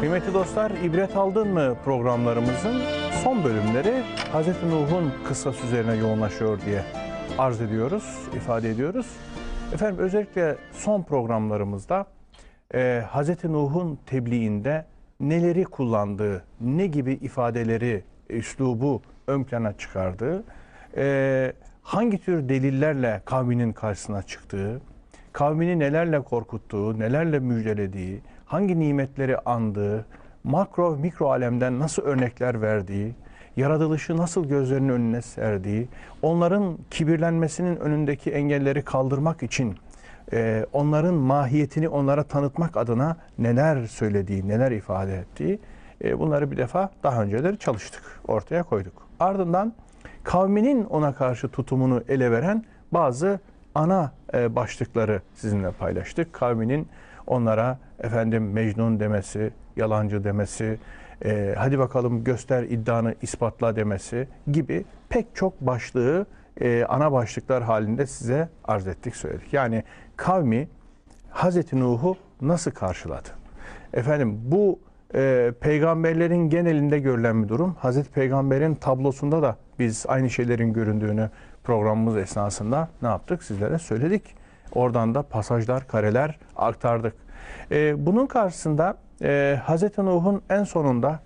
Kıymetli dostlar, ibret aldın mı programlarımızın son bölümleri Hz. Nuh'un kıssası üzerine yoğunlaşıyor diye arz ediyoruz, ifade ediyoruz. Efendim özellikle son programlarımızda e, Hz. Nuh'un tebliğinde neleri kullandığı, ne gibi ifadeleri, üslubu ön plana çıkardığı, e, hangi tür delillerle kavminin karşısına çıktığı, kavmini nelerle korkuttuğu, nelerle müjdelediği, hangi nimetleri andığı, makro mikro alemden nasıl örnekler verdiği, yaratılışı nasıl gözlerinin önüne serdiği, onların kibirlenmesinin önündeki engelleri kaldırmak için e, onların mahiyetini onlara tanıtmak adına neler söylediği, neler ifade ettiği e, bunları bir defa daha önceleri çalıştık, ortaya koyduk. Ardından kavminin ona karşı tutumunu ele veren bazı ana e, başlıkları sizinle paylaştık. Kavminin onlara efendim Mecnun demesi, yalancı demesi, e, hadi bakalım göster iddianı ispatla demesi gibi pek çok başlığı e, ana başlıklar halinde size arz ettik söyledik. Yani kavmi Hazreti Nuh'u nasıl karşıladı? Efendim bu e, peygamberlerin genelinde görülen bir durum. Hazreti Peygamber'in tablosunda da biz aynı şeylerin göründüğünü programımız esnasında ne yaptık? Sizlere söyledik. Oradan da pasajlar, kareler aktardık. E, bunun karşısında e, Hz. Nuh'un en sonunda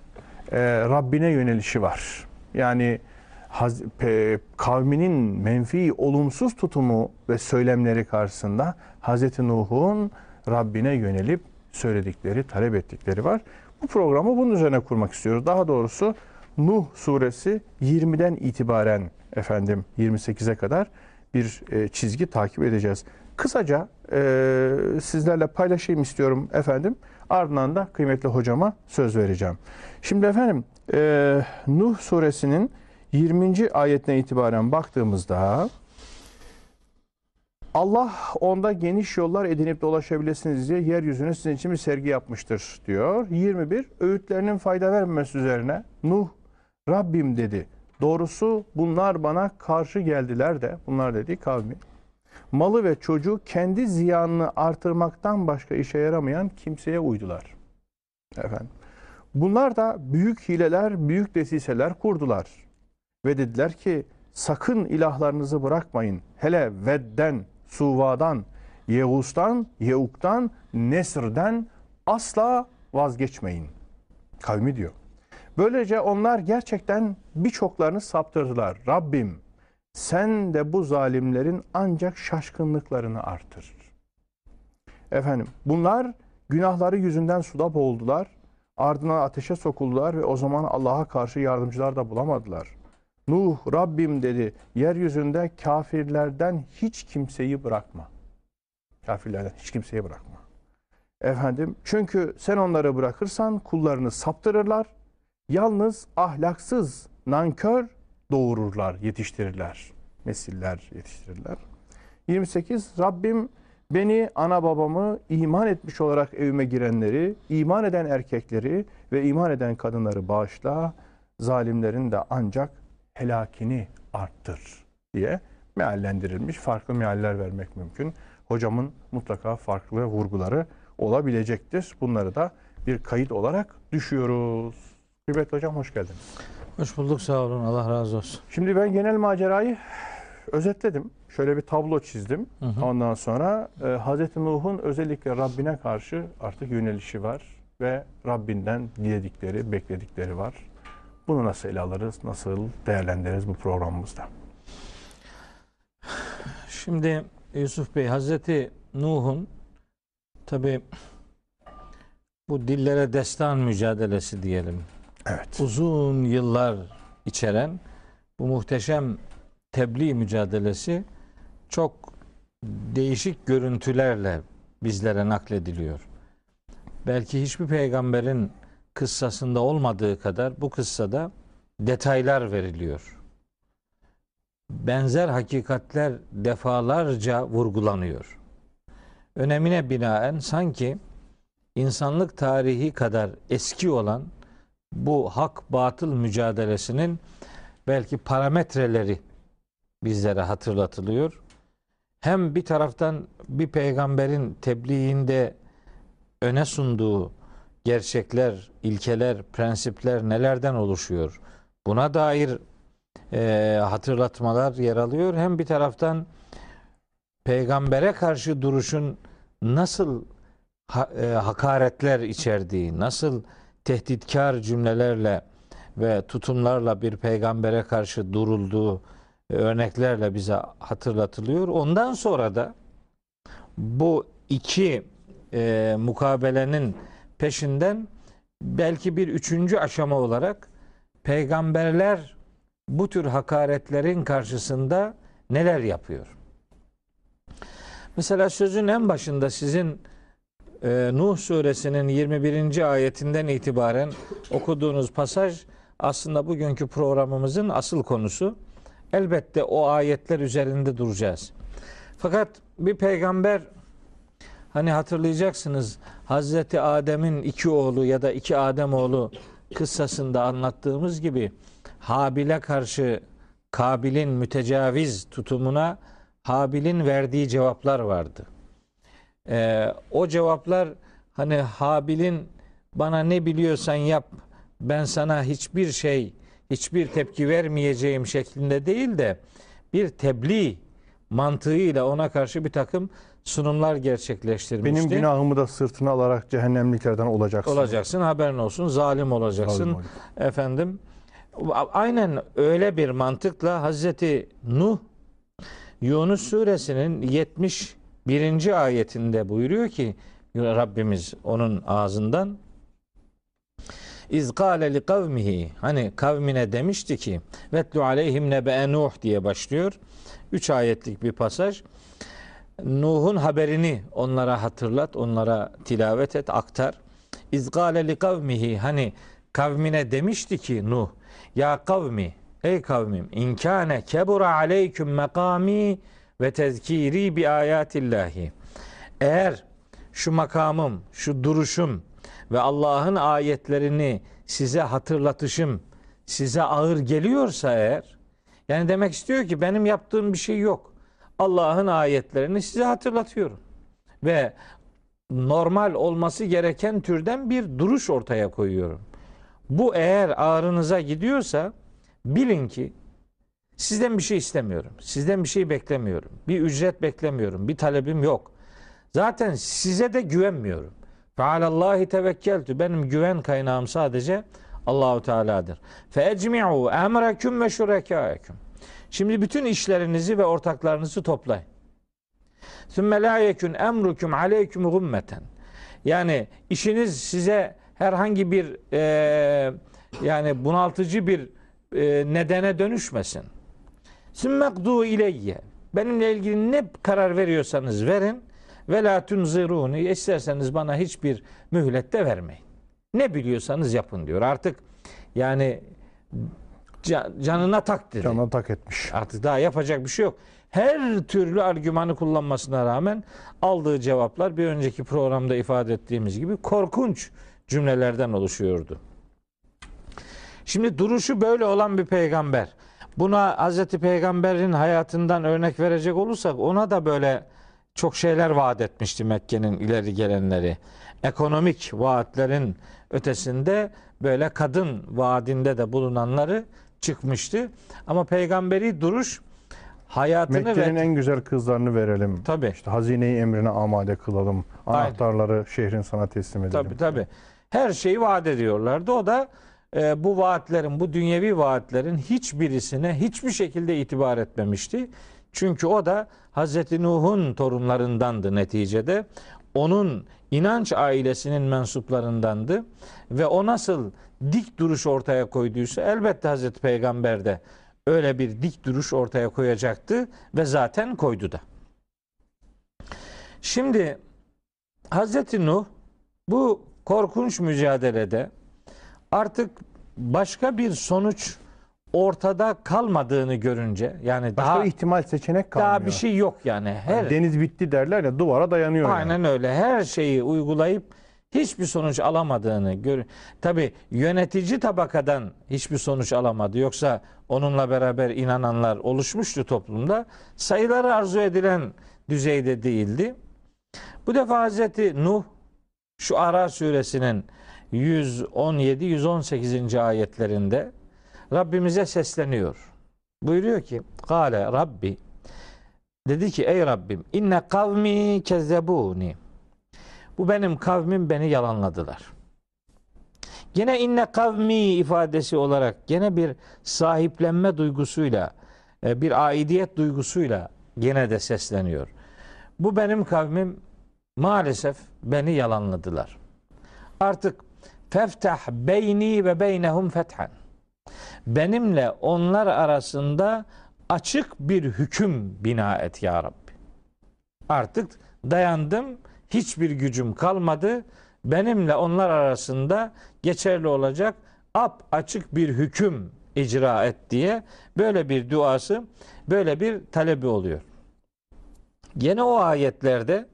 e, Rabbine yönelişi var. Yani Haz, pe, kavminin menfi, olumsuz tutumu ve söylemleri karşısında Hz. Nuh'un Rabbine yönelip söyledikleri, talep ettikleri var. Bu programı bunun üzerine kurmak istiyoruz. Daha doğrusu Nuh suresi 20'den itibaren efendim 28'e kadar bir e, çizgi takip edeceğiz. Kısaca e, sizlerle paylaşayım istiyorum efendim. Ardından da kıymetli hocama söz vereceğim. Şimdi efendim e, Nuh suresinin 20. ayetine itibaren baktığımızda Allah onda geniş yollar edinip dolaşabilirsiniz diye yeryüzüne sizin için bir sergi yapmıştır diyor. 21 öğütlerinin fayda vermemesi üzerine Nuh Rabbim dedi. Doğrusu bunlar bana karşı geldiler de bunlar dedi kavmi. Malı ve çocuğu kendi ziyanını artırmaktan başka işe yaramayan kimseye uydular. Efendim. Bunlar da büyük hileler, büyük desiseler kurdular. Ve dediler ki sakın ilahlarınızı bırakmayın. Hele Vedden, Suva'dan, Yehus'tan, Yeuk'tan, Nesr'den asla vazgeçmeyin. Kavmi diyor. Böylece onlar gerçekten birçoklarını saptırdılar. Rabbim sen de bu zalimlerin ancak şaşkınlıklarını artır. Efendim bunlar günahları yüzünden suda boğuldular. Ardına ateşe sokuldular ve o zaman Allah'a karşı yardımcılar da bulamadılar. Nuh Rabbim dedi yeryüzünde kafirlerden hiç kimseyi bırakma. Kafirlerden hiç kimseyi bırakma. Efendim çünkü sen onları bırakırsan kullarını saptırırlar. Yalnız ahlaksız, nankör doğururlar, yetiştirirler. Nesiller yetiştirirler. 28 Rabbim beni, ana babamı iman etmiş olarak evime girenleri, iman eden erkekleri ve iman eden kadınları bağışla. Zalimlerin de ancak helakini arttır diye meallendirilmiş. Farklı mealler vermek mümkün. Hocamın mutlaka farklı vurguları olabilecektir. Bunları da bir kayıt olarak düşüyoruz. Kıymetli hocam hoş geldiniz. Hoş bulduk sağ olun Allah razı olsun. Şimdi ben genel macerayı özetledim. Şöyle bir tablo çizdim. Hı hı. Ondan sonra e, Hz. Nuh'un özellikle Rabbine karşı artık yönelişi var ve Rabbinden diledikleri, bekledikleri var. Bunu nasıl ele alırız, nasıl değerlendiririz bu programımızda? Şimdi Yusuf Bey Hazreti Nuh'un tabi bu dillere destan mücadelesi diyelim. Evet. Uzun yıllar içeren bu muhteşem tebliğ mücadelesi çok değişik görüntülerle bizlere naklediliyor. Belki hiçbir peygamberin kıssasında olmadığı kadar bu kıssada detaylar veriliyor. Benzer hakikatler defalarca vurgulanıyor. Önemine binaen sanki insanlık tarihi kadar eski olan bu hak batıl mücadelesinin belki parametreleri bizlere hatırlatılıyor. Hem bir taraftan bir peygamberin tebliğinde öne sunduğu gerçekler, ilkeler, prensipler nelerden oluşuyor? Buna dair e, hatırlatmalar yer alıyor. Hem bir taraftan peygambere karşı duruşun nasıl ha- e, hakaretler içerdiği, nasıl tehditkar cümlelerle ve tutumlarla bir peygambere karşı durulduğu e, örneklerle bize hatırlatılıyor. Ondan sonra da bu iki e, mukabelenin peşinden belki bir üçüncü aşama olarak peygamberler bu tür hakaretlerin karşısında neler yapıyor? Mesela sözün en başında sizin e, Nuh suresinin 21. ayetinden itibaren okuduğunuz pasaj aslında bugünkü programımızın asıl konusu. Elbette o ayetler üzerinde duracağız. Fakat bir peygamber hani hatırlayacaksınız Hazreti Adem'in iki oğlu ya da iki Adem oğlu kıssasında anlattığımız gibi Habil'e karşı Kabil'in mütecaviz tutumuna Habil'in verdiği cevaplar vardı. Ee, o cevaplar hani Habil'in bana ne biliyorsan yap ben sana hiçbir şey hiçbir tepki vermeyeceğim şeklinde değil de bir tebliğ mantığıyla ona karşı bir takım sunumlar gerçekleştirmişti. Benim günahımı da sırtına alarak cehennemliklerden olacaksın. olacaksın haberin olsun zalim olacaksın Zalim olacak. efendim aynen öyle bir mantıkla Hazreti Nuh Yunus suresinin 71. ayetinde buyuruyor ki Rabbimiz onun ağzından İz kâle li kavmihi hani kavmine demişti ki vetlu aleyhim nebe Nuh diye başlıyor. Üç ayetlik bir pasaj. Nuh'un haberini onlara hatırlat, onlara tilavet et, aktar. İz gâle li kavmihi hani kavmine demişti ki Nuh ya kavmi ey kavmim inkâne kebura aleyküm mekâmi ve tezkiri bi ayatillahi. Eğer şu makamım, şu duruşum ve Allah'ın ayetlerini size hatırlatışım size ağır geliyorsa eğer yani demek istiyor ki benim yaptığım bir şey yok. Allah'ın ayetlerini size hatırlatıyorum. Ve normal olması gereken türden bir duruş ortaya koyuyorum. Bu eğer ağrınıza gidiyorsa bilin ki sizden bir şey istemiyorum. Sizden bir şey beklemiyorum. Bir ücret beklemiyorum. Bir talebim yok. Zaten size de güvenmiyorum. Fealallahi tevekkeltü. Benim güven kaynağım sadece Allahu Teala'dır. Fe ecmi'u emrekum ve şurekâekum. Şimdi bütün işlerinizi ve ortaklarınızı toplayın. Sümme la yekun emrukum aleyküm gummeten. Yani işiniz size herhangi bir e, yani bunaltıcı bir e, nedene dönüşmesin. Sümmekdu ileyye. Benimle ilgili ne karar veriyorsanız verin ve la tunziruni. İsterseniz bana hiçbir mühlet de vermeyin. Ne biliyorsanız yapın diyor. Artık yani ca- canına tak dedi. Canına tak etmiş. Artık daha yapacak bir şey yok. Her türlü argümanı kullanmasına rağmen aldığı cevaplar bir önceki programda ifade ettiğimiz gibi korkunç cümlelerden oluşuyordu. Şimdi duruşu böyle olan bir peygamber. Buna Hazreti Peygamber'in hayatından örnek verecek olursak ona da böyle çok şeyler vaat etmişti Mekke'nin ileri gelenleri. Ekonomik vaatlerin ötesinde böyle kadın vaadinde de bulunanları çıkmıştı. Ama peygamberi duruş hayatını Mekke'nin ve en güzel kızlarını verelim. Tabii. İşte hazineyi emrine amade kılalım. Aynen. Anahtarları şehrin sana teslim edelim. Tabii tabii. Her şeyi vaat ediyorlardı. O da e, bu vaatlerin, bu dünyevi vaatlerin hiçbirisine hiçbir şekilde itibar etmemişti. Çünkü o da Hazreti Nuh'un torunlarındandı neticede. Onun inanç ailesinin mensuplarındandı ve o nasıl dik duruş ortaya koyduysa elbette Hazreti Peygamber de öyle bir dik duruş ortaya koyacaktı ve zaten koydu da. Şimdi Hazreti Nuh bu korkunç mücadelede artık başka bir sonuç ortada kalmadığını görünce yani Başka daha ihtimal seçenek kalmıyor. daha bir şey yok yani. Her Deniz bitti derler ya duvara dayanıyor. yani. aynen öyle. Her şeyi uygulayıp hiçbir sonuç alamadığını gör. Tabi yönetici tabakadan hiçbir sonuç alamadı. Yoksa onunla beraber inananlar oluşmuştu toplumda. Sayıları arzu edilen düzeyde değildi. Bu defa Hazreti Nuh şu Ara suresinin 117 118. ayetlerinde Rabbimize sesleniyor. Buyuruyor ki: "Kale Rabbi" Dedi ki: "Ey Rabbim, inne kavmi kezzebuni." Bu benim kavmim beni yalanladılar. Gene inne kavmi ifadesi olarak gene bir sahiplenme duygusuyla, e, bir aidiyet duygusuyla gene de sesleniyor. Bu benim kavmim maalesef beni yalanladılar. Artık feftah beyni ve beynehum fethan. Benimle onlar arasında açık bir hüküm bina et ya Rabbi. Artık dayandım, hiçbir gücüm kalmadı. Benimle onlar arasında geçerli olacak ap açık bir hüküm icra et diye böyle bir duası, böyle bir talebi oluyor. Gene o ayetlerde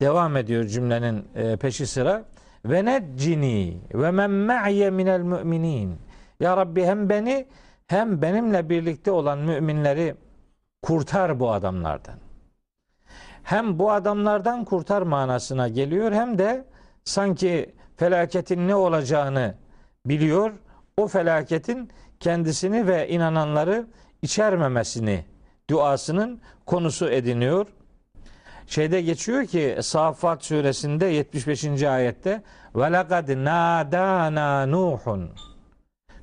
devam ediyor cümlenin e, peşi sıra. Ve neccini ve men ma'ye minel müminin. Ya Rabbi hem beni hem benimle birlikte olan müminleri kurtar bu adamlardan. Hem bu adamlardan kurtar manasına geliyor hem de sanki felaketin ne olacağını biliyor. O felaketin kendisini ve inananları içermemesini duasının konusu ediniyor. Şeyde geçiyor ki Saffat suresinde 75. ayette ve lekad nadana Nuhun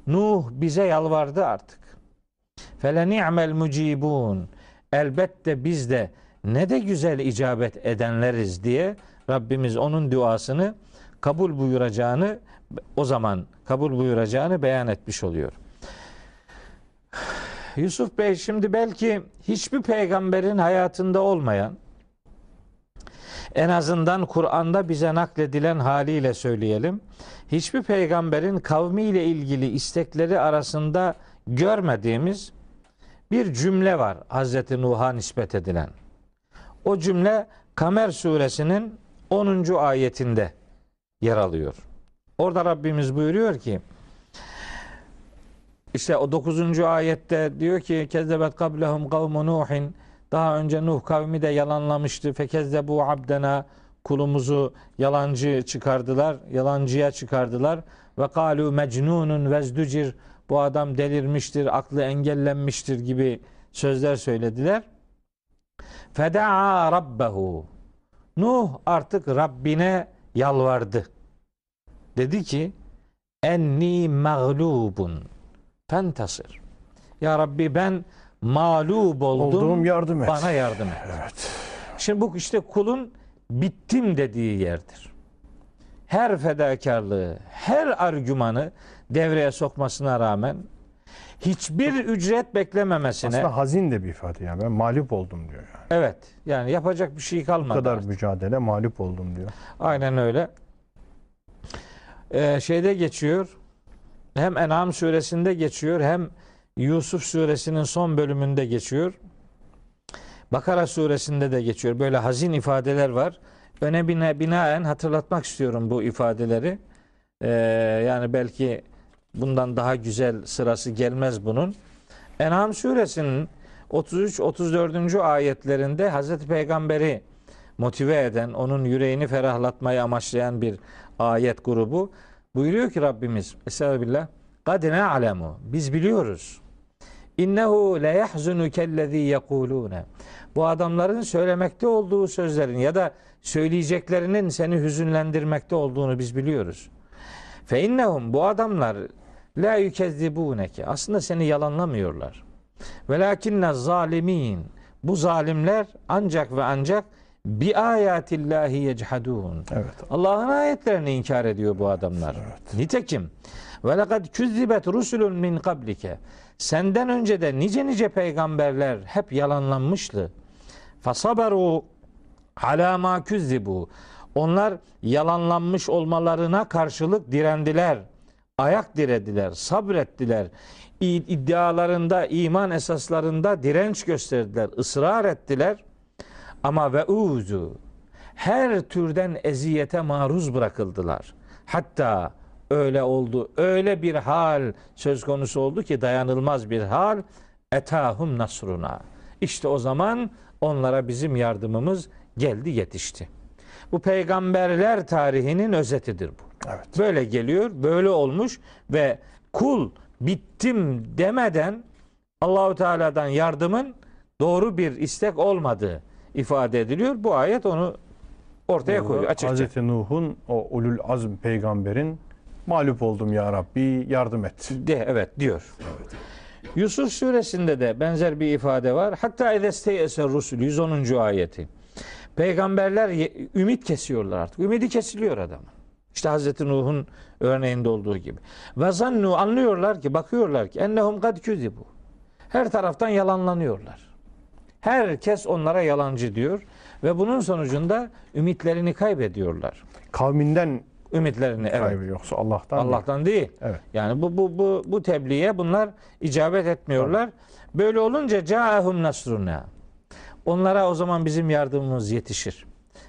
Nuh bize yalvardı artık. Fele ni'mel mucibun. Elbette biz de ne de güzel icabet edenleriz diye Rabbimiz onun duasını kabul buyuracağını o zaman kabul buyuracağını beyan etmiş oluyor. Yusuf Bey şimdi belki hiçbir peygamberin hayatında olmayan en azından Kur'an'da bize nakledilen haliyle söyleyelim. Hiçbir peygamberin kavmiyle ilgili istekleri arasında görmediğimiz bir cümle var Hazreti Nuh'a nispet edilen. O cümle Kamer suresinin 10. ayetinde yer alıyor. Orada Rabbimiz buyuruyor ki işte o 9. ayette diyor ki kezzebet kablehum kavmu Nuhin daha önce Nuh kavmi de yalanlamıştı. Fekezzebu abdena kulumuzu yalancı çıkardılar, yalancıya çıkardılar. Ve kalu mecnunun vezducir bu adam delirmiştir, aklı engellenmiştir gibi sözler söylediler. Feda'a rabbehu. Nuh artık Rabbine yalvardı. Dedi ki enni mağlubun fentasır. Ya Rabbi ben mağlup oldum. Olduğum yardım et. Bana yardım et. Evet. Şimdi bu işte kulun bittim dediği yerdir. Her fedakarlığı, her argümanı devreye sokmasına rağmen hiçbir ücret beklememesine Aslında hazin de bir ifade yani. Ben mağlup oldum diyor yani. evet yani yapacak bir şey Bu kalmadı. kadar artık. mücadele mağlup oldum diyor. Aynen öyle. Ee, şeyde geçiyor. Hem En'am suresinde geçiyor hem Yusuf suresinin son bölümünde geçiyor. Bakara suresinde de geçiyor. Böyle hazin ifadeler var. Öne bina, binaen hatırlatmak istiyorum bu ifadeleri. Ee, yani belki bundan daha güzel sırası gelmez bunun. En'am suresinin 33-34. ayetlerinde Hazreti Peygamber'i motive eden, onun yüreğini ferahlatmayı amaçlayan bir ayet grubu. Buyuruyor ki Rabbimiz Estağfirullah. Kad alemu. Biz biliyoruz. İnnehu le yahzunukellezî yekulûne. Bu adamların söylemekte olduğu sözlerin ya da söyleyeceklerinin seni hüzünlendirmekte olduğunu biz biliyoruz. Fe innehum bu adamlar la yükezzibûneke. Aslında seni yalanlamıyorlar. Velakinne zalimin. Bu zalimler ancak ve ancak bi ayatillahi yechadun. Evet. Allah'ın ayetlerini inkar ediyor bu adamlar. Nitekim ve lekad küzzibet rusulun min kablike. Senden önce de nice nice peygamberler hep yalanlanmıştı. Fasaberu ala ma küzzibu. Onlar yalanlanmış olmalarına karşılık direndiler. Ayak dirediler, sabrettiler. İddialarında, iman esaslarında direnç gösterdiler, ısrar ettiler. Ama ve uzu her türden eziyete maruz bırakıldılar. Hatta öyle oldu. Öyle bir hal söz konusu oldu ki dayanılmaz bir hal. Etahum nasruna. İşte o zaman onlara bizim yardımımız geldi yetişti. Bu peygamberler tarihinin özetidir bu. Evet. Böyle geliyor, böyle olmuş ve kul bittim demeden Allahu Teala'dan yardımın doğru bir istek olmadığı ifade ediliyor. Bu ayet onu ortaya koyuyor açıkça. Hazreti Nuh'un o ulul azm peygamberin mağlup oldum ya Rabbi yardım et. De, evet diyor. Yusuf suresinde de benzer bir ifade var. Hatta edesteyese rusul 110. ayeti. Peygamberler ümit kesiyorlar artık. Ümidi kesiliyor adamın. İşte Hazreti Nuh'un örneğinde olduğu gibi. Ve zannu anlıyorlar ki, bakıyorlar ki ennehum kad bu. Her taraftan yalanlanıyorlar. Herkes onlara yalancı diyor ve bunun sonucunda ümitlerini kaybediyorlar. Kavminden Ümitlerini evet. kaybı yoksa Allah'tan. değil. Allah'tan değil. Evet. Yani bu bu bu bu tebliğe bunlar icabet etmiyorlar. Böyle olunca caahum nasruna. Onlara o zaman bizim yardımımız yetişir.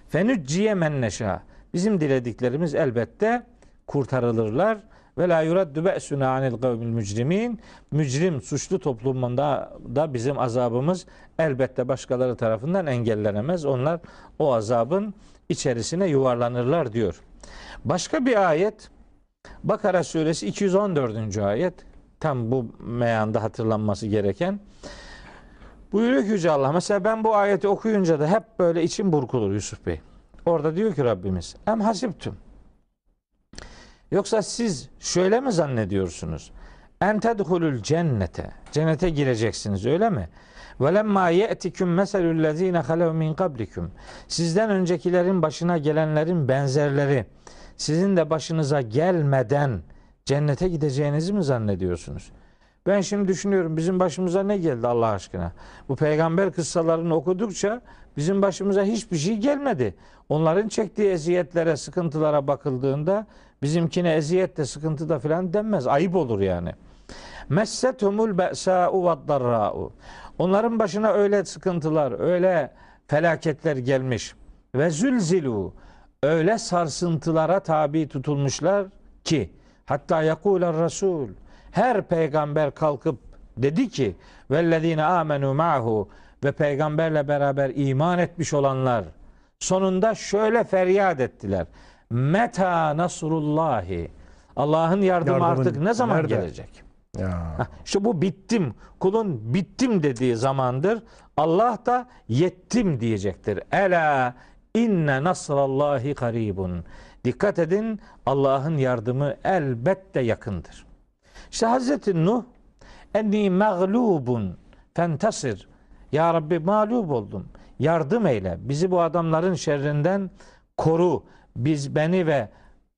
Fenücciye men neşa. Bizim dilediklerimiz elbette kurtarılırlar. Ve la yuraddu be'suna anil kavmil mücrimin. Mücrim suçlu toplumunda da bizim azabımız elbette başkaları tarafından engellenemez. Onlar o azabın içerisine yuvarlanırlar diyor. Başka bir ayet Bakara suresi 214. ayet tam bu meyanda hatırlanması gereken. Buyuruyor ki Yüce Allah mesela ben bu ayeti okuyunca da hep böyle içim burkulur Yusuf Bey. Orada diyor ki Rabbimiz em hasiptüm. Yoksa siz şöyle mi zannediyorsunuz? En tedhulul cennete. Cennete gireceksiniz öyle mi? Ve lemma ye'tiküm meselüllezine halev min kablikum. Sizden öncekilerin başına gelenlerin benzerleri sizin de başınıza gelmeden cennete gideceğinizi mi zannediyorsunuz? Ben şimdi düşünüyorum bizim başımıza ne geldi Allah aşkına? Bu peygamber kıssalarını okudukça bizim başımıza hiçbir şey gelmedi. Onların çektiği eziyetlere, sıkıntılara bakıldığında bizimkine eziyet de sıkıntı da filan denmez. Ayıp olur yani. Messetumul be'sa'u ve darra'u. Onların başına öyle sıkıntılar, öyle felaketler gelmiş. Ve zülzilu. Öyle sarsıntılara tabi tutulmuşlar ki hatta yakular Resul. Her peygamber kalkıp dedi ki vellezine amenu ma'hu ve peygamberle beraber iman etmiş olanlar sonunda şöyle feryat ettiler. Meta nasrullahi. Allah'ın yardımı Yardımın artık ne zaman nerede? gelecek? Ya. İşte bu bittim. Kulun bittim dediği zamandır. Allah da yettim diyecektir. Ela inne nasrallahi karibun. Dikkat edin Allah'ın yardımı elbette yakındır. İşte Hazreti Nuh enni mağlubun fentasir. Ya Rabbi mağlup oldum. Yardım eyle. Bizi bu adamların şerrinden koru. Biz beni ve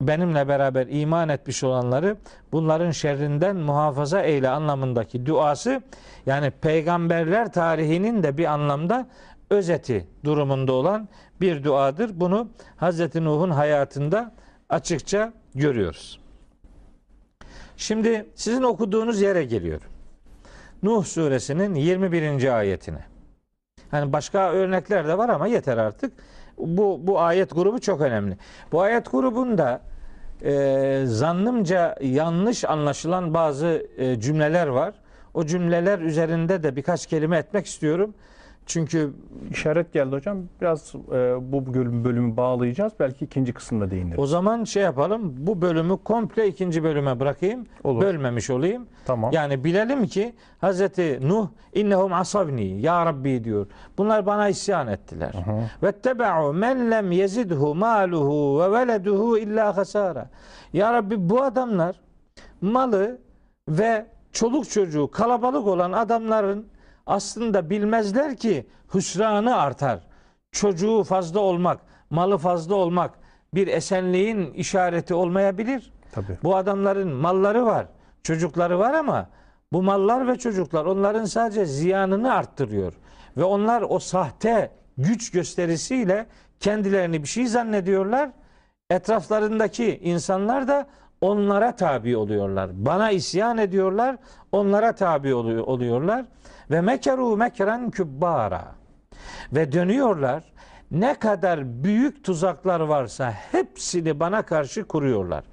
benimle beraber iman etmiş olanları bunların şerrinden muhafaza eyle anlamındaki duası yani peygamberler tarihinin de bir anlamda özeti durumunda olan bir duadır. Bunu Hazreti Nuh'un hayatında açıkça görüyoruz. Şimdi sizin okuduğunuz yere geliyor. Nuh suresinin 21. ayetine. Hani başka örnekler de var ama yeter artık. Bu, bu ayet grubu çok önemli. Bu ayet grubunda e, zannımca yanlış anlaşılan bazı e, cümleler var. O cümleler üzerinde de birkaç kelime etmek istiyorum. Çünkü İşaret geldi hocam. Biraz e, bu bölümü, bölümü bağlayacağız. Belki ikinci kısımda değiniriz. o zaman şey yapalım. Bu bölümü komple ikinci bölüme bırakayım. Olur. Bölmemiş olayım. Tamam. Yani bilelim ki Hazreti Nuh innehum asabni ya Rabbi diyor. Bunlar bana isyan ettiler. Ve tebe'u men lem yezidhu maluhu ve veleduhu illa hasara. Ya Rabbi bu adamlar malı ve çoluk çocuğu kalabalık olan adamların aslında bilmezler ki hüsranı artar. Çocuğu fazla olmak, malı fazla olmak bir esenliğin işareti olmayabilir. Tabii. Bu adamların malları var, çocukları var ama bu mallar ve çocuklar onların sadece ziyanını arttırıyor. Ve onlar o sahte güç gösterisiyle kendilerini bir şey zannediyorlar. Etraflarındaki insanlar da onlara tabi oluyorlar. Bana isyan ediyorlar, onlara tabi oluyor, oluyorlar. Ve mekeru mekren kübbara. Ve dönüyorlar. Ne kadar büyük tuzaklar varsa hepsini bana karşı kuruyorlar.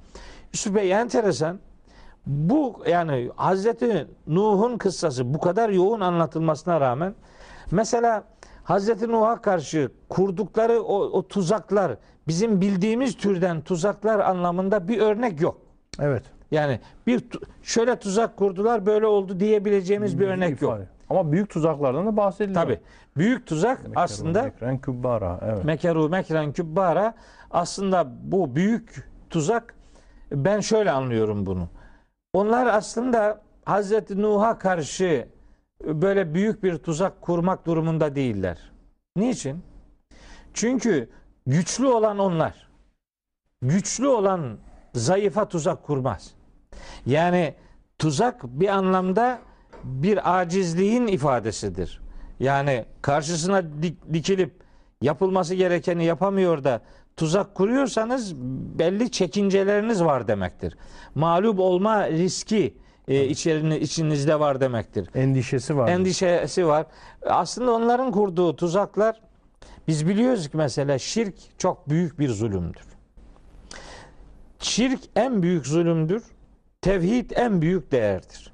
Yusuf Bey enteresan. Bu yani Hazreti Nuh'un kıssası bu kadar yoğun anlatılmasına rağmen mesela Hazreti Nuh'a karşı kurdukları o, o tuzaklar bizim bildiğimiz türden tuzaklar anlamında bir örnek yok. Evet. Yani bir şöyle tuzak kurdular böyle oldu diyebileceğimiz bir örnek yok. İfade. Ama büyük tuzaklardan da bahsediliyor. Tabi. Büyük tuzak aslında Mekren kübbara. Evet. mekeru mekren kübbara aslında bu büyük tuzak ben şöyle anlıyorum bunu. Onlar aslında Hazreti Nuh'a karşı böyle büyük bir tuzak kurmak durumunda değiller. Niçin? Çünkü güçlü olan onlar. Güçlü olan zayıfa tuzak kurmaz. Yani tuzak bir anlamda bir acizliğin ifadesidir. Yani karşısına dik- dikilip yapılması gerekeni yapamıyor da tuzak kuruyorsanız belli çekinceleriniz var demektir. Mağlup olma riski e, içerini, içinizde var demektir. Endişesi var. Endişesi var. Aslında onların kurduğu tuzaklar biz biliyoruz ki mesela şirk çok büyük bir zulümdür. Şirk en büyük zulümdür. Tevhid en büyük değerdir.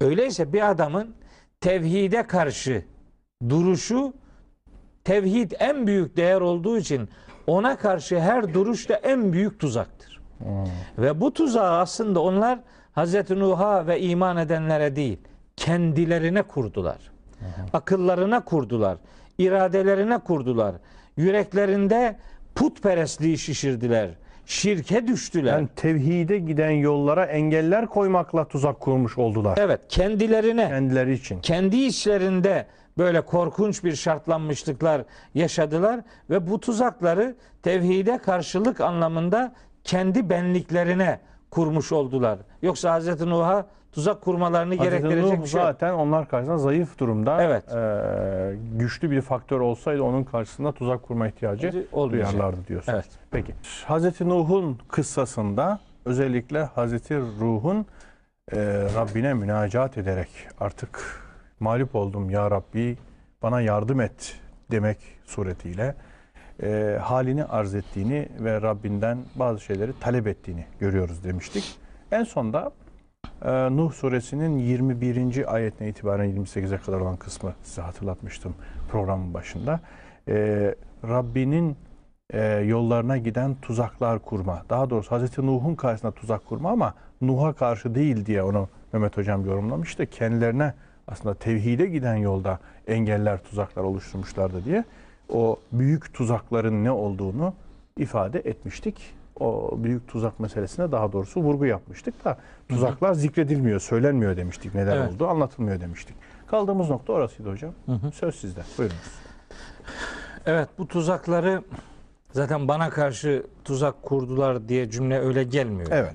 Öyleyse bir adamın tevhide karşı duruşu tevhid en büyük değer olduğu için ona karşı her duruş da en büyük tuzaktır. Ve bu tuzağı aslında onlar Hazreti Nuh'a ve iman edenlere değil, kendilerine kurdular. Akıllarına kurdular, iradelerine kurdular. Yüreklerinde putperestliği şişirdiler. Şirke düştüler. Yani tevhide giden yollara engeller koymakla tuzak kurmuş oldular. evet, kendilerine Kendileri için. kendi içlerinde böyle korkunç bir şartlanmışlıklar yaşadılar ve bu tuzakları tevhide karşılık anlamında kendi benliklerine kurmuş oldular. Yoksa Hazreti Nuh'a tuzak kurmalarını Hazreti gerektirecek Nuh bir şey yok. zaten onlar karşısında zayıf durumda. Evet. Ee, güçlü bir faktör olsaydı onun karşısında tuzak kurma ihtiyacı Olmayacak. duyarlardı diyorsun. Evet. Peki. Hazreti Nuh'un kıssasında özellikle Hazreti Ruh'un e, Rabbine münacat ederek artık mağlup oldum ya Rabbi bana yardım et demek suretiyle e, halini arz ettiğini ve Rabbinden bazı şeyleri talep ettiğini görüyoruz demiştik. En sonda e, Nuh suresinin 21. ayetine itibaren 28'e kadar olan kısmı size hatırlatmıştım programın başında. E, Rabbinin e, yollarına giden tuzaklar kurma. Daha doğrusu Hazreti Nuh'un karşısında tuzak kurma ama Nuh'a karşı değil diye onu Mehmet Hocam yorumlamıştı. Kendilerine aslında tevhide giden yolda engeller, tuzaklar oluşturmuşlardı diye o büyük tuzakların ne olduğunu ifade etmiştik. O büyük tuzak meselesine daha doğrusu vurgu yapmıştık da tuzaklar zikredilmiyor, söylenmiyor demiştik. Neler Evet. oldu anlatılmıyor demiştik. Kaldığımız nokta orasıydı hocam. Söz sizde. Buyurunuz. Evet bu tuzakları zaten bana karşı tuzak kurdular diye cümle öyle gelmiyor. Evet.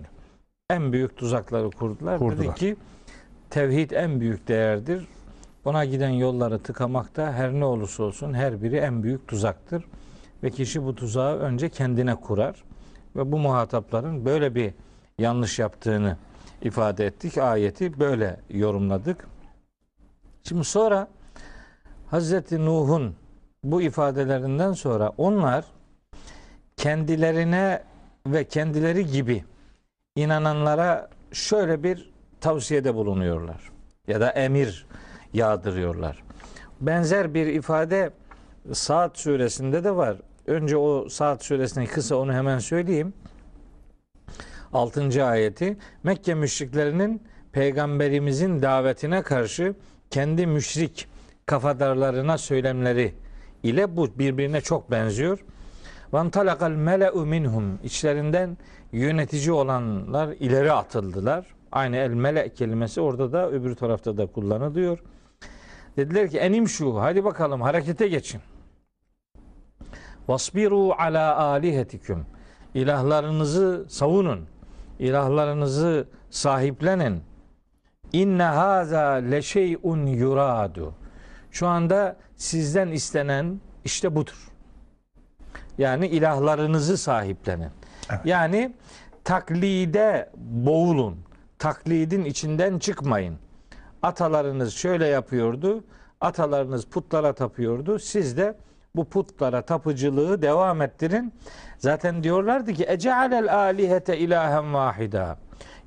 En büyük tuzakları kurdular. Kurdular. Dedi ki tevhid en büyük değerdir. Ona giden yolları tıkamakta her ne olursa olsun her biri en büyük tuzaktır. Ve kişi bu tuzağı önce kendine kurar. Ve bu muhatapların böyle bir yanlış yaptığını ifade ettik. Ayeti böyle yorumladık. Şimdi sonra Hazreti Nuh'un bu ifadelerinden sonra onlar kendilerine ve kendileri gibi inananlara şöyle bir tavsiyede bulunuyorlar ya da emir yağdırıyorlar. Benzer bir ifade Saat suresinde de var. Önce o Saat suresini kısa onu hemen söyleyeyim. 6. ayeti Mekke müşriklerinin peygamberimizin davetine karşı kendi müşrik kafadarlarına söylemleri ile bu birbirine çok benziyor. Van talakal mele'u minhum içlerinden yönetici olanlar ileri atıldılar. Aynı el mele kelimesi orada da öbür tarafta da kullanılıyor. Dediler ki enim şu hadi bakalım harekete geçin. Vasbiru ala alihetiküm. İlahlarınızı savunun. İlahlarınızı sahiplenin. İnne haza leşey'un yuradu. Şu anda sizden istenen işte budur. Yani ilahlarınızı sahiplenin. Yani taklide boğulun. Taklidin içinden çıkmayın. Atalarınız şöyle yapıyordu. Atalarınız putlara tapıyordu. Siz de bu putlara tapıcılığı devam ettirin. Zaten diyorlardı ki ecealel alihete ilahen vahida.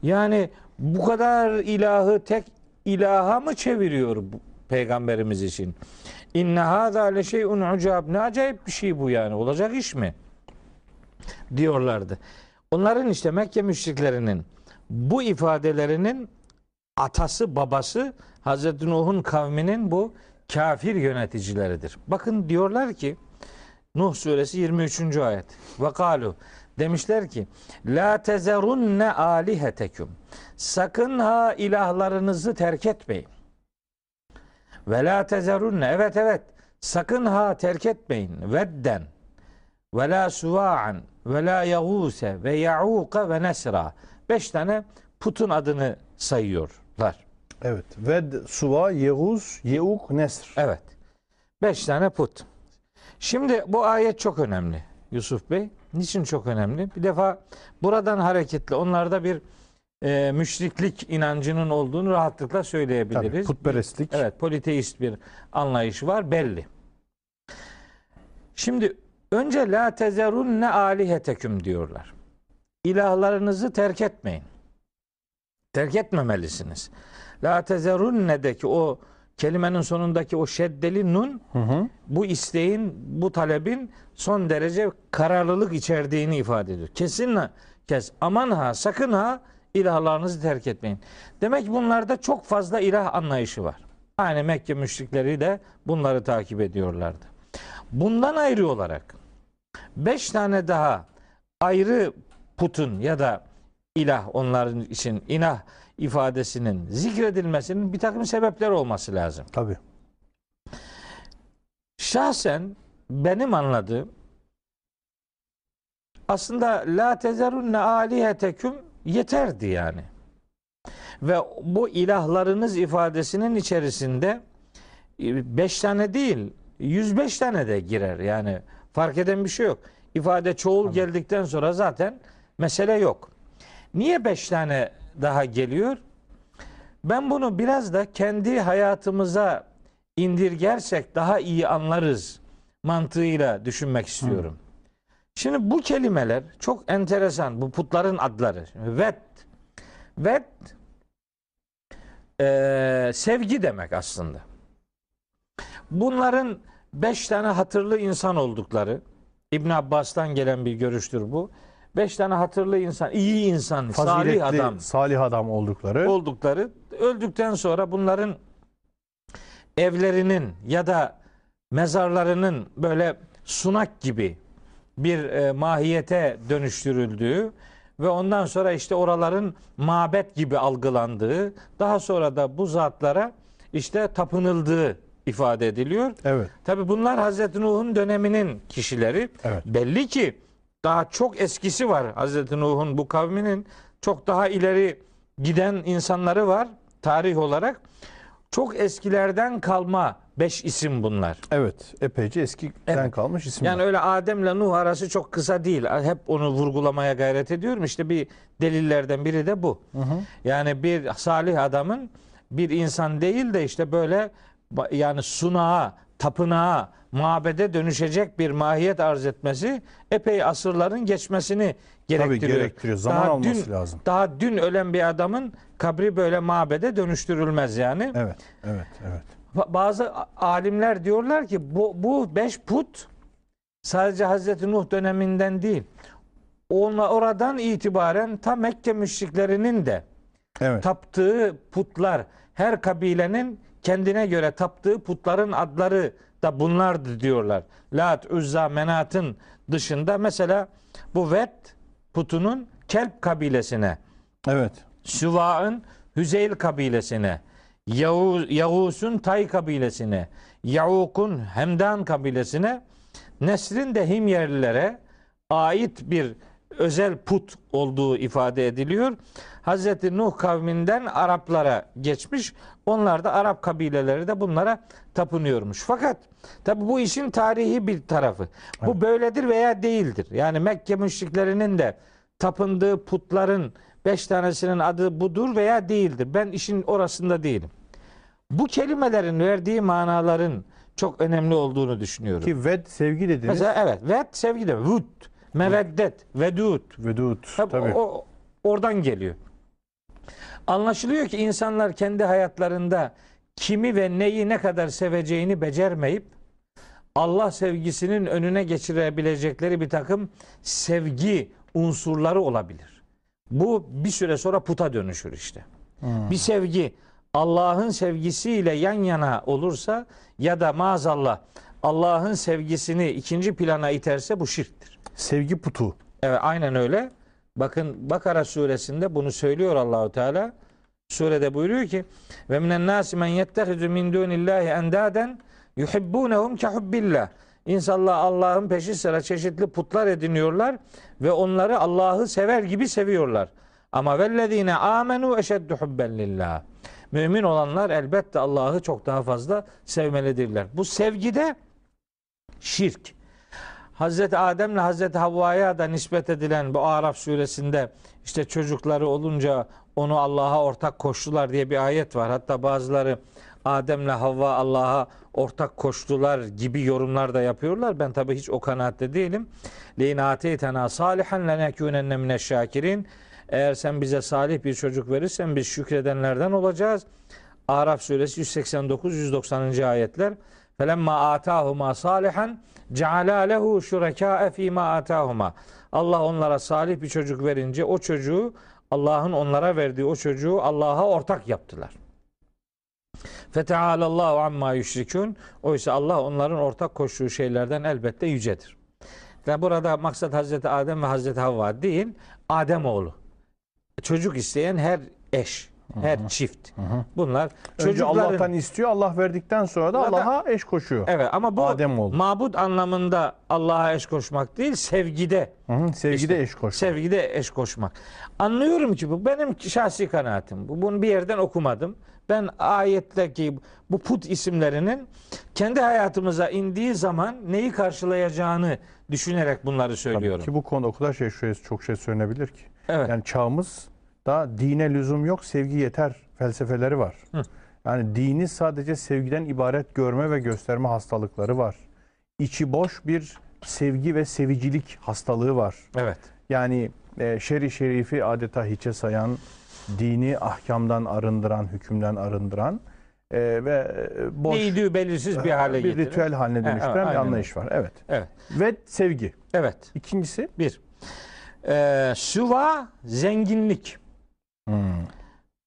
Yani bu kadar ilahı tek ilaha mı çeviriyor bu, peygamberimiz için. İnne hâzâ le şey'un ucab. Ne acayip bir şey bu yani. Olacak iş mi? Diyorlardı. Onların işte Mekke müşriklerinin bu ifadelerinin atası babası Hazreti Nuh'un kavminin bu kafir yöneticileridir. Bakın diyorlar ki Nuh suresi 23. ayet. Ve kalu demişler ki la tezerunne aliheteküm. Sakın ha ilahlarınızı terk etmeyin. Ve la tezerunne evet evet sakın ha terk etmeyin. Vedden ve la suva'an ve la yaguse ve ya'uka ve nesra. Beş tane putun adını sayıyorlar. Evet. Ved, Suva, Yehuz, Yeuk, Nesr. Evet. Beş tane put. Şimdi bu ayet çok önemli Yusuf Bey. Niçin çok önemli? Bir defa buradan hareketle onlarda bir e, müşriklik inancının olduğunu rahatlıkla Tabii, söyleyebiliriz. putperestlik. Evet, politeist bir anlayış var belli. Şimdi önce la tezerunne aliheteküm diyorlar. İlahlarınızı terk etmeyin. Terk etmemelisiniz. La tezerunne'deki o kelimenin sonundaki o şeddeli nun Hı hı. bu isteğin, bu talebin son derece kararlılık içerdiğini ifade ediyor. Kesinle kes. Aman ha, sakın ha ilahlarınızı terk etmeyin. Demek bunlarda çok fazla ilah anlayışı var. Aynı Mekke müşrikleri de bunları takip ediyorlardı. Bundan ayrı olarak beş tane daha ayrı putun ya da ilah onların için ilah ifadesinin zikredilmesinin bir takım sebepler olması lazım. Tabii. Şahsen benim anladığım aslında la tezerunne aliheteküm yeterdi yani. Ve bu ilahlarınız ifadesinin içerisinde e, beş tane değil 105 tane de girer. Yani fark eden bir şey yok. İfade çoğul geldikten sonra zaten mesele yok. Niye beş tane daha geliyor? Ben bunu biraz da kendi hayatımıza indirgersek daha iyi anlarız mantığıyla düşünmek istiyorum. Şimdi bu kelimeler çok enteresan. Bu putların adları. Vet. Vet eee, sevgi demek aslında. Bunların beş tane hatırlı insan oldukları İbn Abbas'tan gelen bir görüştür bu. Beş tane hatırlı insan, iyi insan, Faziletli, salih adam salih adam oldukları. oldukları öldükten sonra bunların evlerinin ya da mezarlarının böyle sunak gibi bir e, mahiyete dönüştürüldüğü ve ondan sonra işte oraların mabet gibi algılandığı, daha sonra da bu zatlara işte tapınıldığı ifade ediliyor. Evet. Tabi bunlar Hazreti Nuh'un döneminin kişileri. Evet. Belli ki daha çok eskisi var Hazreti Nuh'un bu kavminin çok daha ileri giden insanları var tarih olarak. Çok eskilerden kalma beş isim bunlar. Evet. Epeyce eskiden Evet. kalmış isimler. Yani öyle Adem'le Nuh arası çok kısa değil. Hep onu vurgulamaya gayret ediyorum. İşte bir delillerden biri de bu. Yani bir salih adamın bir insan değil de işte böyle yani sunağa, tapınağa, mabede dönüşecek bir mahiyet arz etmesi epey asırların geçmesini gerektiriyor. gerektiriyor. Zaman alması dün, lazım. Daha dün ölen bir adamın kabri böyle mabede dönüştürülmez yani. Evet. Evet. Evet. Ba- Bazı alimler diyorlar ki bu, bu beş put sadece Hazreti Nuh döneminden değil. Onla oradan itibaren ta Mekke müşriklerinin de Evet. taptığı putlar her kabilenin kendine göre taptığı putların adları da bunlardı diyorlar. Lat, Uzza, Menat'ın dışında mesela bu Vet putunun Kelp kabilesine Evet. Süva'ın Hüzeyl kabilesine, Yavuz, Yavuz'un Tay kabilesine, Yavuk'un Hemdan kabilesine, Nesrin de Himyerlilere ait bir özel put olduğu ifade ediliyor. Hazreti Nuh kavminden Araplara geçmiş. Onlar da Arap kabileleri de bunlara tapınıyormuş. Fakat tabi bu işin tarihi bir tarafı. Bu böyledir veya değildir. Yani Mekke müşriklerinin de tapındığı putların beş tanesinin adı budur veya değildir. Ben işin orasında değilim. Bu kelimelerin verdiği manaların çok önemli olduğunu düşünüyorum. Ki ved sevgi dediniz. Mesela evet, ved sevgi demek. Vud, meveddet, vedud. Vedut. Hep Tabii. o, oradan geliyor. Anlaşılıyor ki insanlar kendi hayatlarında kimi ve neyi ne kadar seveceğini becermeyip Allah sevgisinin önüne geçirebilecekleri bir takım sevgi unsurları olabilir. Bu bir süre sonra puta dönüşür işte. Bir sevgi Allah'ın sevgisiyle yan yana olursa ya da maazallah Allah'ın sevgisini ikinci plana iterse bu şirktir. Sevgi putu. Evet aynen öyle. Bakın Bakara suresinde bunu söylüyor Allahu Teala. Surede buyuruyor ki ve minen nasi men yettehizu min dunillahi endaden yuhibbunhum ke hubbillah. İnsanlar Allah'ın peşi sıra çeşitli putlar ediniyorlar ve onları Allah'ı sever gibi seviyorlar. Ama vellezine amenu eşeddu hubben lillah. Mümin olanlar elbette Allah'ı çok daha fazla sevmelidirler. Bu sevgide şirk. Hazreti Adem'le Hazreti Havva'ya da nispet edilen bu Araf suresinde işte çocukları olunca onu Allah'a ortak koştular diye bir ayet var. Hatta bazıları Adem'le Havva Allah'a ortak koştular gibi yorumlar da yapıyorlar. Ben tabii hiç o kanaatte değilim. Leyn ateytena salihan lenekûnenne mineşşakirin. Eğer sen bize salih bir çocuk verirsen biz şükredenlerden olacağız. Araf suresi 189-190. ayetler. Felemma atahuma salihan ceala lehu şurekâe fîmâ atahuma. Allah onlara salih bir çocuk verince o çocuğu Allah'ın onlara verdiği o çocuğu Allah'a ortak yaptılar. Fetealallahu amma yüşrikûn. Oysa Allah onların ortak koştuğu şeylerden elbette yücedir. Ve burada maksat Hazreti Adem ve Hazreti Havva değil, Adem oğlu. Çocuk isteyen her eş, her çift. Bunlar Önce Allah'tan istiyor. Allah verdikten sonra da Allah'a eş koşuyor. Evet ama bu Adem oğlu. mabut anlamında Allah'a eş koşmak değil, sevgide. Hı hı, Sevgide İşte, eş koşuyor. Sevgide eş koşmak. Anlıyorum ki bu benim şahsi kanaatim. Bu bunu bir yerden okumadım. Ben ayetteki bu put isimlerinin kendi hayatımıza indiği zaman neyi karşılayacağını düşünerek bunları Tabii söylüyorum. Ki bu konuda o kadar şey, şey çok şey söylenebilir ki. Evet. Yani çağımız da dine lüzum yok, sevgi yeter felsefeleri var. Hı. Yani dini sadece sevgiden ibaret görme ve gösterme hastalıkları var. İçi boş bir sevgi ve sevicilik hastalığı var. Evet. Yani e, şer-i şerifi adeta hiçe sayan, dini ahkamdan arındıran, hükümden arındıran e, ve e, boş Neydi belirsiz bir hale bir getiren. ritüel haline Evet, dönüştüren bir aynen anlayış var. Evet. Evet. Ve sevgi. Evet. İkincisi Bir. Ee, süva zenginlik,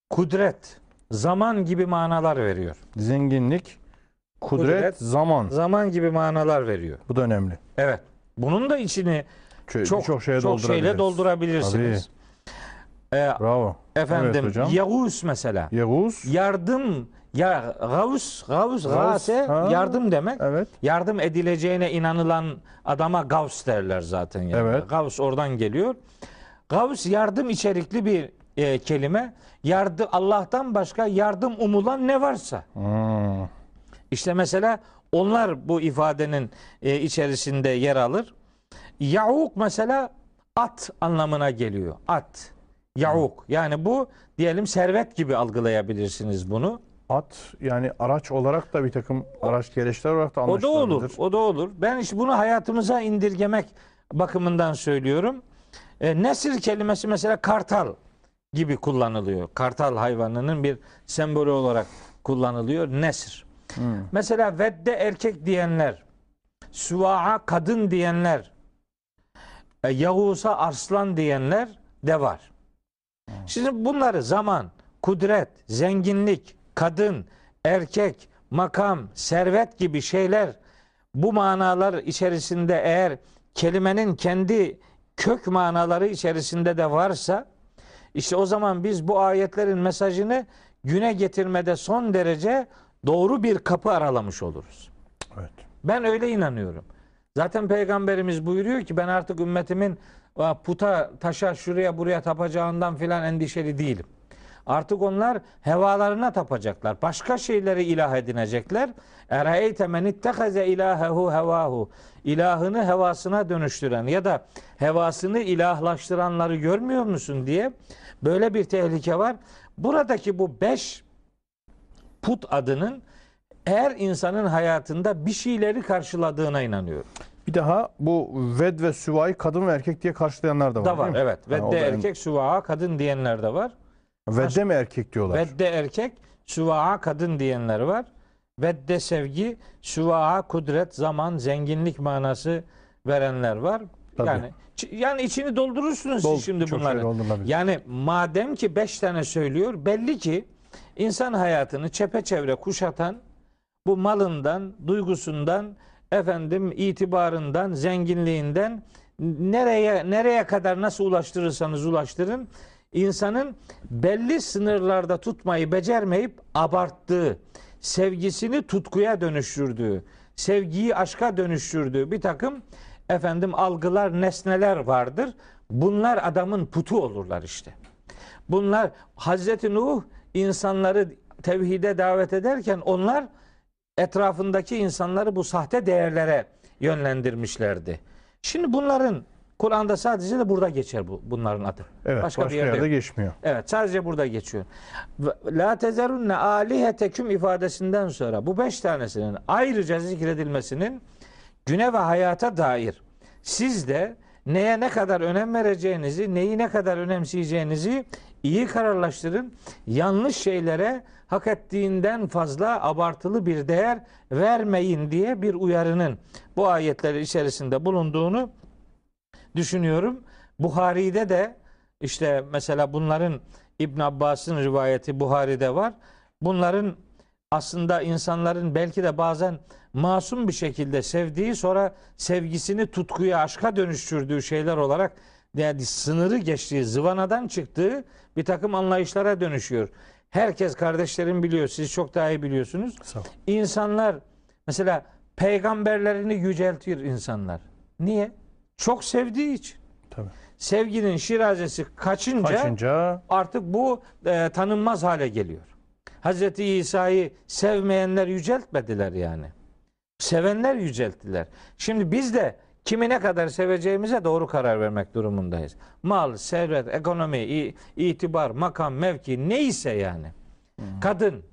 kudret, zaman gibi manalar veriyor. zenginlik, kudret, Kudret. zaman. Zaman gibi manalar veriyor. Bu da önemli. Evet. Bunun da içini Çok, çok çok şeye çok şeyle doldurabilirsiniz. Ee, Bravo. efendim Evet hocam. Yavuz mesela. Yavuz. Yardım ya Gavus Gavus Gase ha. yardım demek. Evet. Yardım edileceğine inanılan adama Gavs derler zaten yani. Evet. Gavs oradan geliyor. Gavs yardım içerikli bir e, kelime. Yardım Allah'tan başka yardım umulan ne varsa. Hmm. İşte mesela onlar bu ifadenin e, içerisinde yer alır. Yauk mesela at anlamına geliyor. At. Yauk. Yani bu diyelim servet gibi algılayabilirsiniz bunu. At yani araç olarak da bir takım araç gereçler olarak da O da olur. anlaşılabilir. O da olur. Ben işte bunu hayatımıza indirgemek bakımından söylüyorum. E, nesir kelimesi mesela kartal gibi kullanılıyor. Kartal hayvanının bir sembolü olarak kullanılıyor. Nesir. Hmm. Mesela vedde erkek diyenler, suva'a kadın diyenler, e, Yavuz'a arslan diyenler de var. Şimdi bunları zaman, kudret, zenginlik, kadın, erkek, makam, servet gibi şeyler bu manalar içerisinde eğer kelimenin kendi kök manaları içerisinde de varsa işte o zaman biz bu ayetlerin mesajını güne getirmede son derece doğru bir kapı aralamış oluruz. Evet. Ben öyle inanıyorum. Zaten peygamberimiz buyuruyor ki ben artık ümmetimin "Aa, puta, taşa, şuraya buraya tapacağından filan endişeli değilim. Artık onlar hevalarına tapacaklar. Başka şeyleri ilah edinecekler. Eraeyte men ittehaze ilahehu hevahu. İlahını hevasına dönüştüren ya da hevasını ilahlaştıranları görmüyor musun diye böyle bir tehlike var. Buradaki bu beş put adının her insanın hayatında bir şeyleri karşıladığına inanıyorum. Bir daha bu ved ve süvayı kadın ve erkek diye karşılayanlar da var. Da var evet. Vedde en- erkek, suvaha kadın diyenler de var. Vedde mi erkek diyorlar? Vedde erkek, süvaa kadın diyenler var. Vedde sevgi, süvaa kudret, zaman, zenginlik manası verenler var. Tabii. Yani yani içini doldurursunuz Dol- siz şimdi bunları. şey doldurulabilir. Yani madem ki beş tane söylüyor belli ki insan hayatını çepeçevre kuşatan bu malından, duygusundan, efendim itibarından, zenginliğinden nereye nereye kadar nasıl ulaştırırsanız ulaştırın insanın belli sınırlarda tutmayı becermeyip abarttığı, sevgisini tutkuya dönüştürdüğü, sevgiyi aşka dönüştürdüğü bir takım efendim algılar, nesneler vardır. Bunlar adamın putu olurlar işte. Bunlar Hazreti Nuh insanları tevhide davet ederken onlar etrafındaki insanları bu sahte değerlere yönlendirmişlerdi. Şimdi bunların Kur'an'da sadece de burada geçer bu bunların adı. Evet, başka, bir yerde yerde yok. geçmiyor. Evet sadece burada geçiyor. La tezerunne aliheteküm ifadesinden sonra bu beş tanesinin ayrıca zikredilmesinin güne ve hayata dair siz de neye ne kadar önem vereceğinizi, neyi ne kadar önemseyeceğinizi iyi kararlaştırın. Yanlış şeylere hak ettiğinden fazla abartılı bir değer vermeyin diye bir uyarının bu ayetler içerisinde bulunduğunu düşünüyorum. Buhari'de de işte mesela bunların İbn Abbas'ın rivayeti Buhari'de var. Bunların aslında insanların belki de bazen masum bir şekilde sevdiği sonra sevgisini tutkuya, aşka dönüştürdüğü şeyler olarak yani sınırı geçtiği, zıvanadan çıktığı bir takım anlayışlara dönüşüyor. Herkes kardeşlerim biliyor, siz çok daha iyi biliyorsunuz. İnsanlar mesela peygamberlerini yüceltir insanlar. Niye? Çok sevdiği için. Tabii. Sevginin şirazesi kaçınca, Kaçınca artık bu e, tanınmaz hale geliyor. Hazreti İsa'yı sevmeyenler yüceltmediler yani. Sevenler yücelttiler. Şimdi biz de kimi ne kadar seveceğimize doğru karar vermek durumundayız. Mal, servet, ekonomi, itibar, makam, mevki neyse yani. Kadın,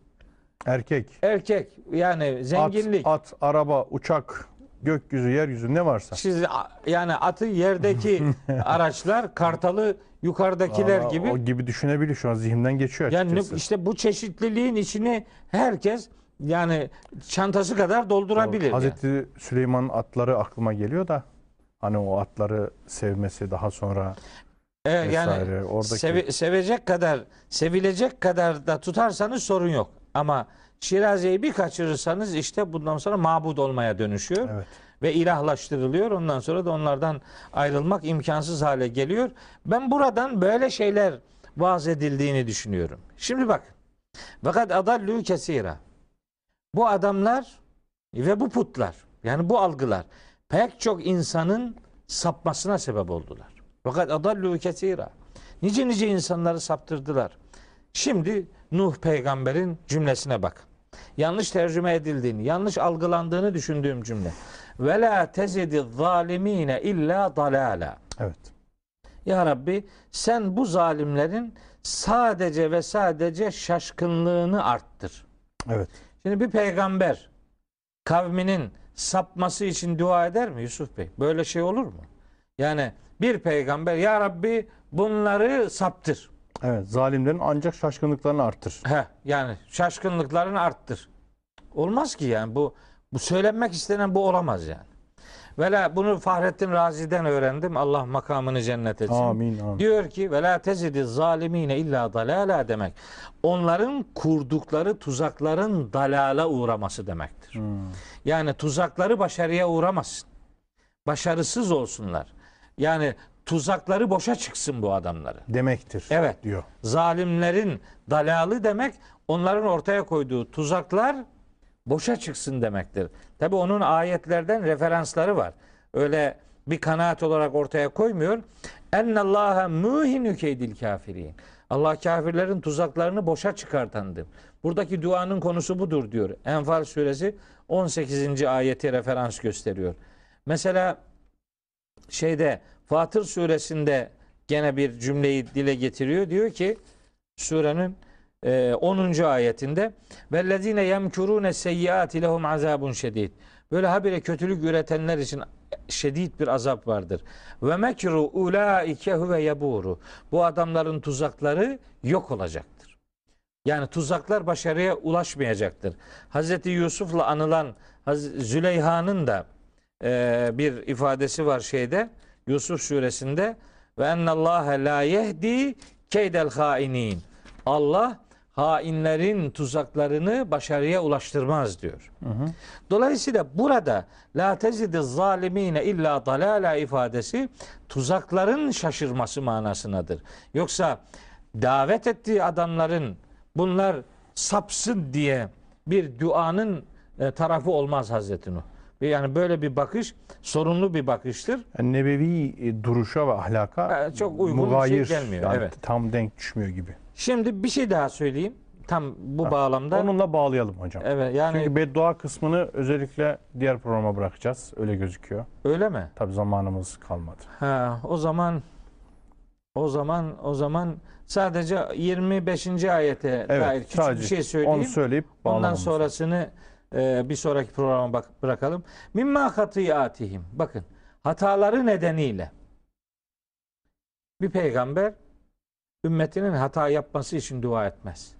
erkek, erkek yani zenginlik. at, at, araba, uçak, gökyüzü, yeryüzü ne varsa. Siz yani atı yerdeki araçlar, kartalı yukarıdakiler Vallahi gibi. O gibi düşünebilir şu an zihnimden geçiyor Yani açıkçası. işte bu çeşitliliğin içini herkes yani çantası kadar doldurabilir. yani. Hazreti Süleyman'ın atları aklıma geliyor da hani o atları sevmesi daha sonra Evet, yani oradaki- seve- sevecek kadar, sevilecek kadar da tutarsanız sorun yok. Ama Şiraze'yi bir kaçırırsanız işte bundan sonra mabud olmaya dönüşüyor. evet. ve ilahlaştırılıyor. Ondan sonra da onlardan ayrılmak imkansız hale geliyor. Ben buradan böyle şeyler vaaz edildiğini düşünüyorum. Şimdi bak. Fakat adallü kesira. Bu adamlar ve bu putlar yani bu algılar pek çok insanın sapmasına sebep oldular. Fakat adallü kesira. Nice nice insanları saptırdılar. Şimdi Nuh peygamberin cümlesine bak. Yanlış tercüme edildiğini, yanlış algılandığını düşündüğüm cümle. Ve la tezidi zalimine illa dalala. Evet. Ya Rabbi sen bu zalimlerin sadece ve sadece şaşkınlığını arttır. Evet. Şimdi bir peygamber kavminin sapması için dua eder mi Yusuf Bey? Böyle şey olur mu? Yani bir peygamber ya Rabbi bunları saptır. Evet. Zalimlerin ancak şaşkınlıklarını artır. He, yani şaşkınlıklarını arttır. Olmaz ki yani bu bu söylenmek istenen bu olamaz yani. Vela bunu Fahrettin Razi'den öğrendim. Allah makamını cennet etsin. Amin. amin. Diyor ki ve la tezidi zalimine illa dalala demek. Onların kurdukları tuzakların dalala uğraması demektir. Hmm. Yani tuzakları başarıya uğramasın. Başarısız olsunlar. Yani tuzakları boşa çıksın bu adamları. Demektir. Evet. Diyor. Zalimlerin dalalı demek onların ortaya koyduğu tuzaklar boşa çıksın demektir. Tabi onun ayetlerden referansları var. Öyle bir kanaat olarak ortaya koymuyor. Ennallaha muhinu keydil kafirin. Allah kafirlerin tuzaklarını boşa çıkartandır. Buradaki duanın konusu budur diyor. Enfal suresi 18. ayeti referans gösteriyor. Mesela şeyde Fatır suresinde gene bir cümleyi dile getiriyor. Diyor ki surenin e, 10. ayetinde vellezine yemkurune seyyiati lehum azabun şedid. Böyle habire kötülük üretenler için şedid bir azap vardır. Ve mekru ulaike huve yeburu. Bu adamların tuzakları yok olacaktır. Yani tuzaklar başarıya ulaşmayacaktır. Hazreti Yusuf'la anılan Züleyha'nın da e, bir ifadesi var şeyde Yusuf suresinde ve ennallâhe la yehdi keydel hainin. Allah hainlerin tuzaklarını başarıya ulaştırmaz diyor. Dolayısıyla burada la tezidi zalimine illa dalala ifadesi tuzakların şaşırması manasınadır. Yoksa davet ettiği adamların bunlar sapsın diye bir duanın e, tarafı olmaz Hazreti Nuh. Yani böyle bir bakış sorunlu bir bakıştır. Yani nebevi e, duruşa ve ahlaka Ha, çok uygun bir şey mugayir, gelmiyor, yani evet. Tam denk düşmüyor gibi. Şimdi bir şey daha söyleyeyim. Tam bu bağlamda. Onunla bağlayalım hocam. Evet yani Çünkü beddua kısmını özellikle diğer programa bırakacağız. Öyle gözüküyor. öyle mi? Tabi zamanımız kalmadı. Ha, o zaman o zaman o zaman sadece 25. ayete dair Evet, küçük sadece bir şey söyleyeyim. onu söyleyip Ondan bağlamamız. sonrasını e, bir sonraki programa bak bırakalım. Mimma hatiyatihim. Bakın hataları nedeniyle bir peygamber ümmetinin hata yapması için dua etmez.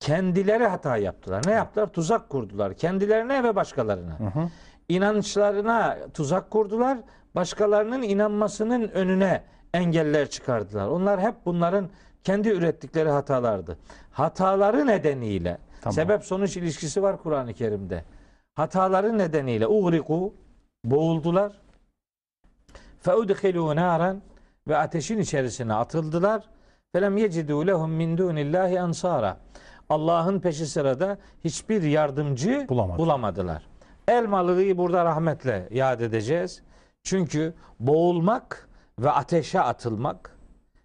Kendileri hata yaptılar. Ne yaptılar? Tuzak kurdular. Kendilerine ve başkalarına. Hı hı. İnançlarına tuzak kurdular. Başkalarının inanmasının önüne engeller çıkardılar. Onlar hep bunların kendi ürettikleri hatalardı. Hataları nedeniyle Tamam. sebep sonuç ilişkisi var Kur'an-ı Kerim'de. Hataları nedeniyle uğriku boğuldular. Feudhilû nâren ve ateşin içerisine atıldılar. Felem yecidû lehum min dûnillâhi ansara. Allah'ın peşi sırada hiçbir yardımcı Bulamadı. bulamadılar. Elmalılığı burada rahmetle yad edeceğiz. Çünkü boğulmak ve ateşe atılmak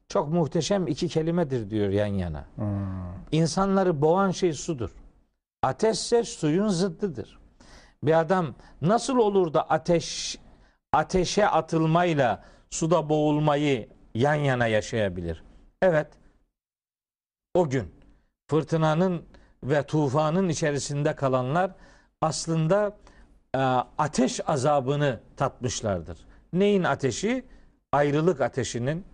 çok muhteşem iki kelimedir diyor yan yana. Hmm. İnsanları boğan şey sudur. Ateşse suyun zıddıdır. Bir adam nasıl olur da ateş ateşe atılmayla suda boğulmayı yan yana yaşayabilir? Evet. O gün fırtınanın ve tufanın içerisinde kalanlar aslında e, ateş azabını tatmışlardır. Neyin ateşi? Ayrılık ateşinin,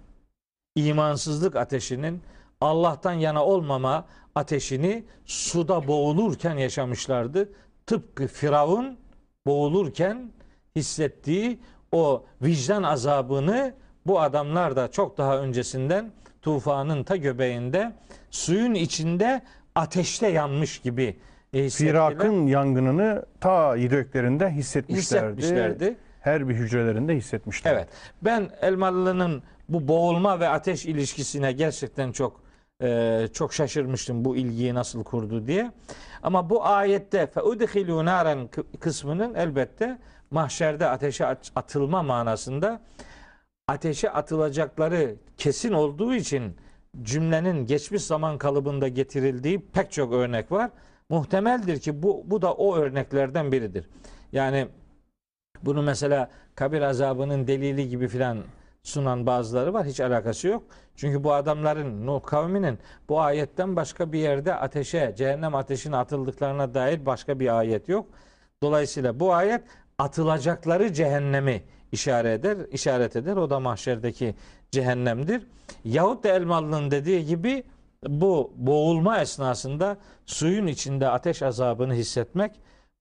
imansızlık ateşinin, Allah'tan yana olmama ateşini suda boğulurken yaşamışlardı. Tıpkı Firavun boğulurken hissettiği o vicdan azabını bu adamlar da çok daha öncesinden tufanın ta göbeğinde suyun içinde ateşte yanmış gibi e, hissettiler. Firak'ın yangınını ta yüreklerinde hissetmişlerdi. hissetmişlerdi. Her bir hücrelerinde hissetmişlerdi. Evet. Ben Elmalı'nın bu boğulma ve ateş ilişkisine gerçekten çok e, çok şaşırmıştım bu ilgiyi nasıl kurdu diye. Ama bu ayette feudhilu naren kısmının elbette mahşerde ateşe at- atılma manasında ateşe atılacakları kesin olduğu için cümlenin geçmiş zaman kalıbında getirildiği pek çok örnek var. Muhtemeldir ki bu bu da o örneklerden biridir. Yani bunu mesela kabir azabının delili gibi filan sunan bazıları var. Hiç alakası yok. Çünkü bu adamların, Nuh kavminin bu ayetten başka bir yerde ateşe, cehennem ateşine atıldıklarına dair başka bir ayet yok. Dolayısıyla bu ayet atılacakları cehennemi işaret eder, işaret eder. O da mahşerdeki cehennemdir. Yahut da Elmalı'nın dediği gibi bu boğulma esnasında suyun içinde ateş azabını hissetmek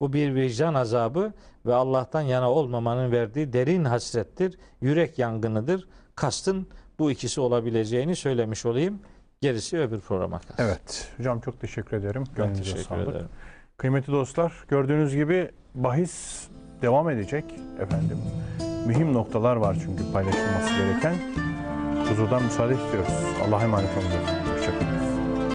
bu bir vicdan azabı ve Allah'tan yana olmamanın verdiği derin hasrettir, yürek yangınıdır. Kastın bu ikisi olabileceğini söylemiş olayım. Gerisi öbür programa kalsın. Evet. Hocam çok teşekkür ederim. Ben teşekkür sağlık. ederim. Kıymetli dostlar, gördüğünüz gibi bahis devam edecek efendim. Mühim noktalar var çünkü paylaşılması gereken. Huzurdan müsaade istiyoruz. Allah'a emanet olun. Hoşçakalın.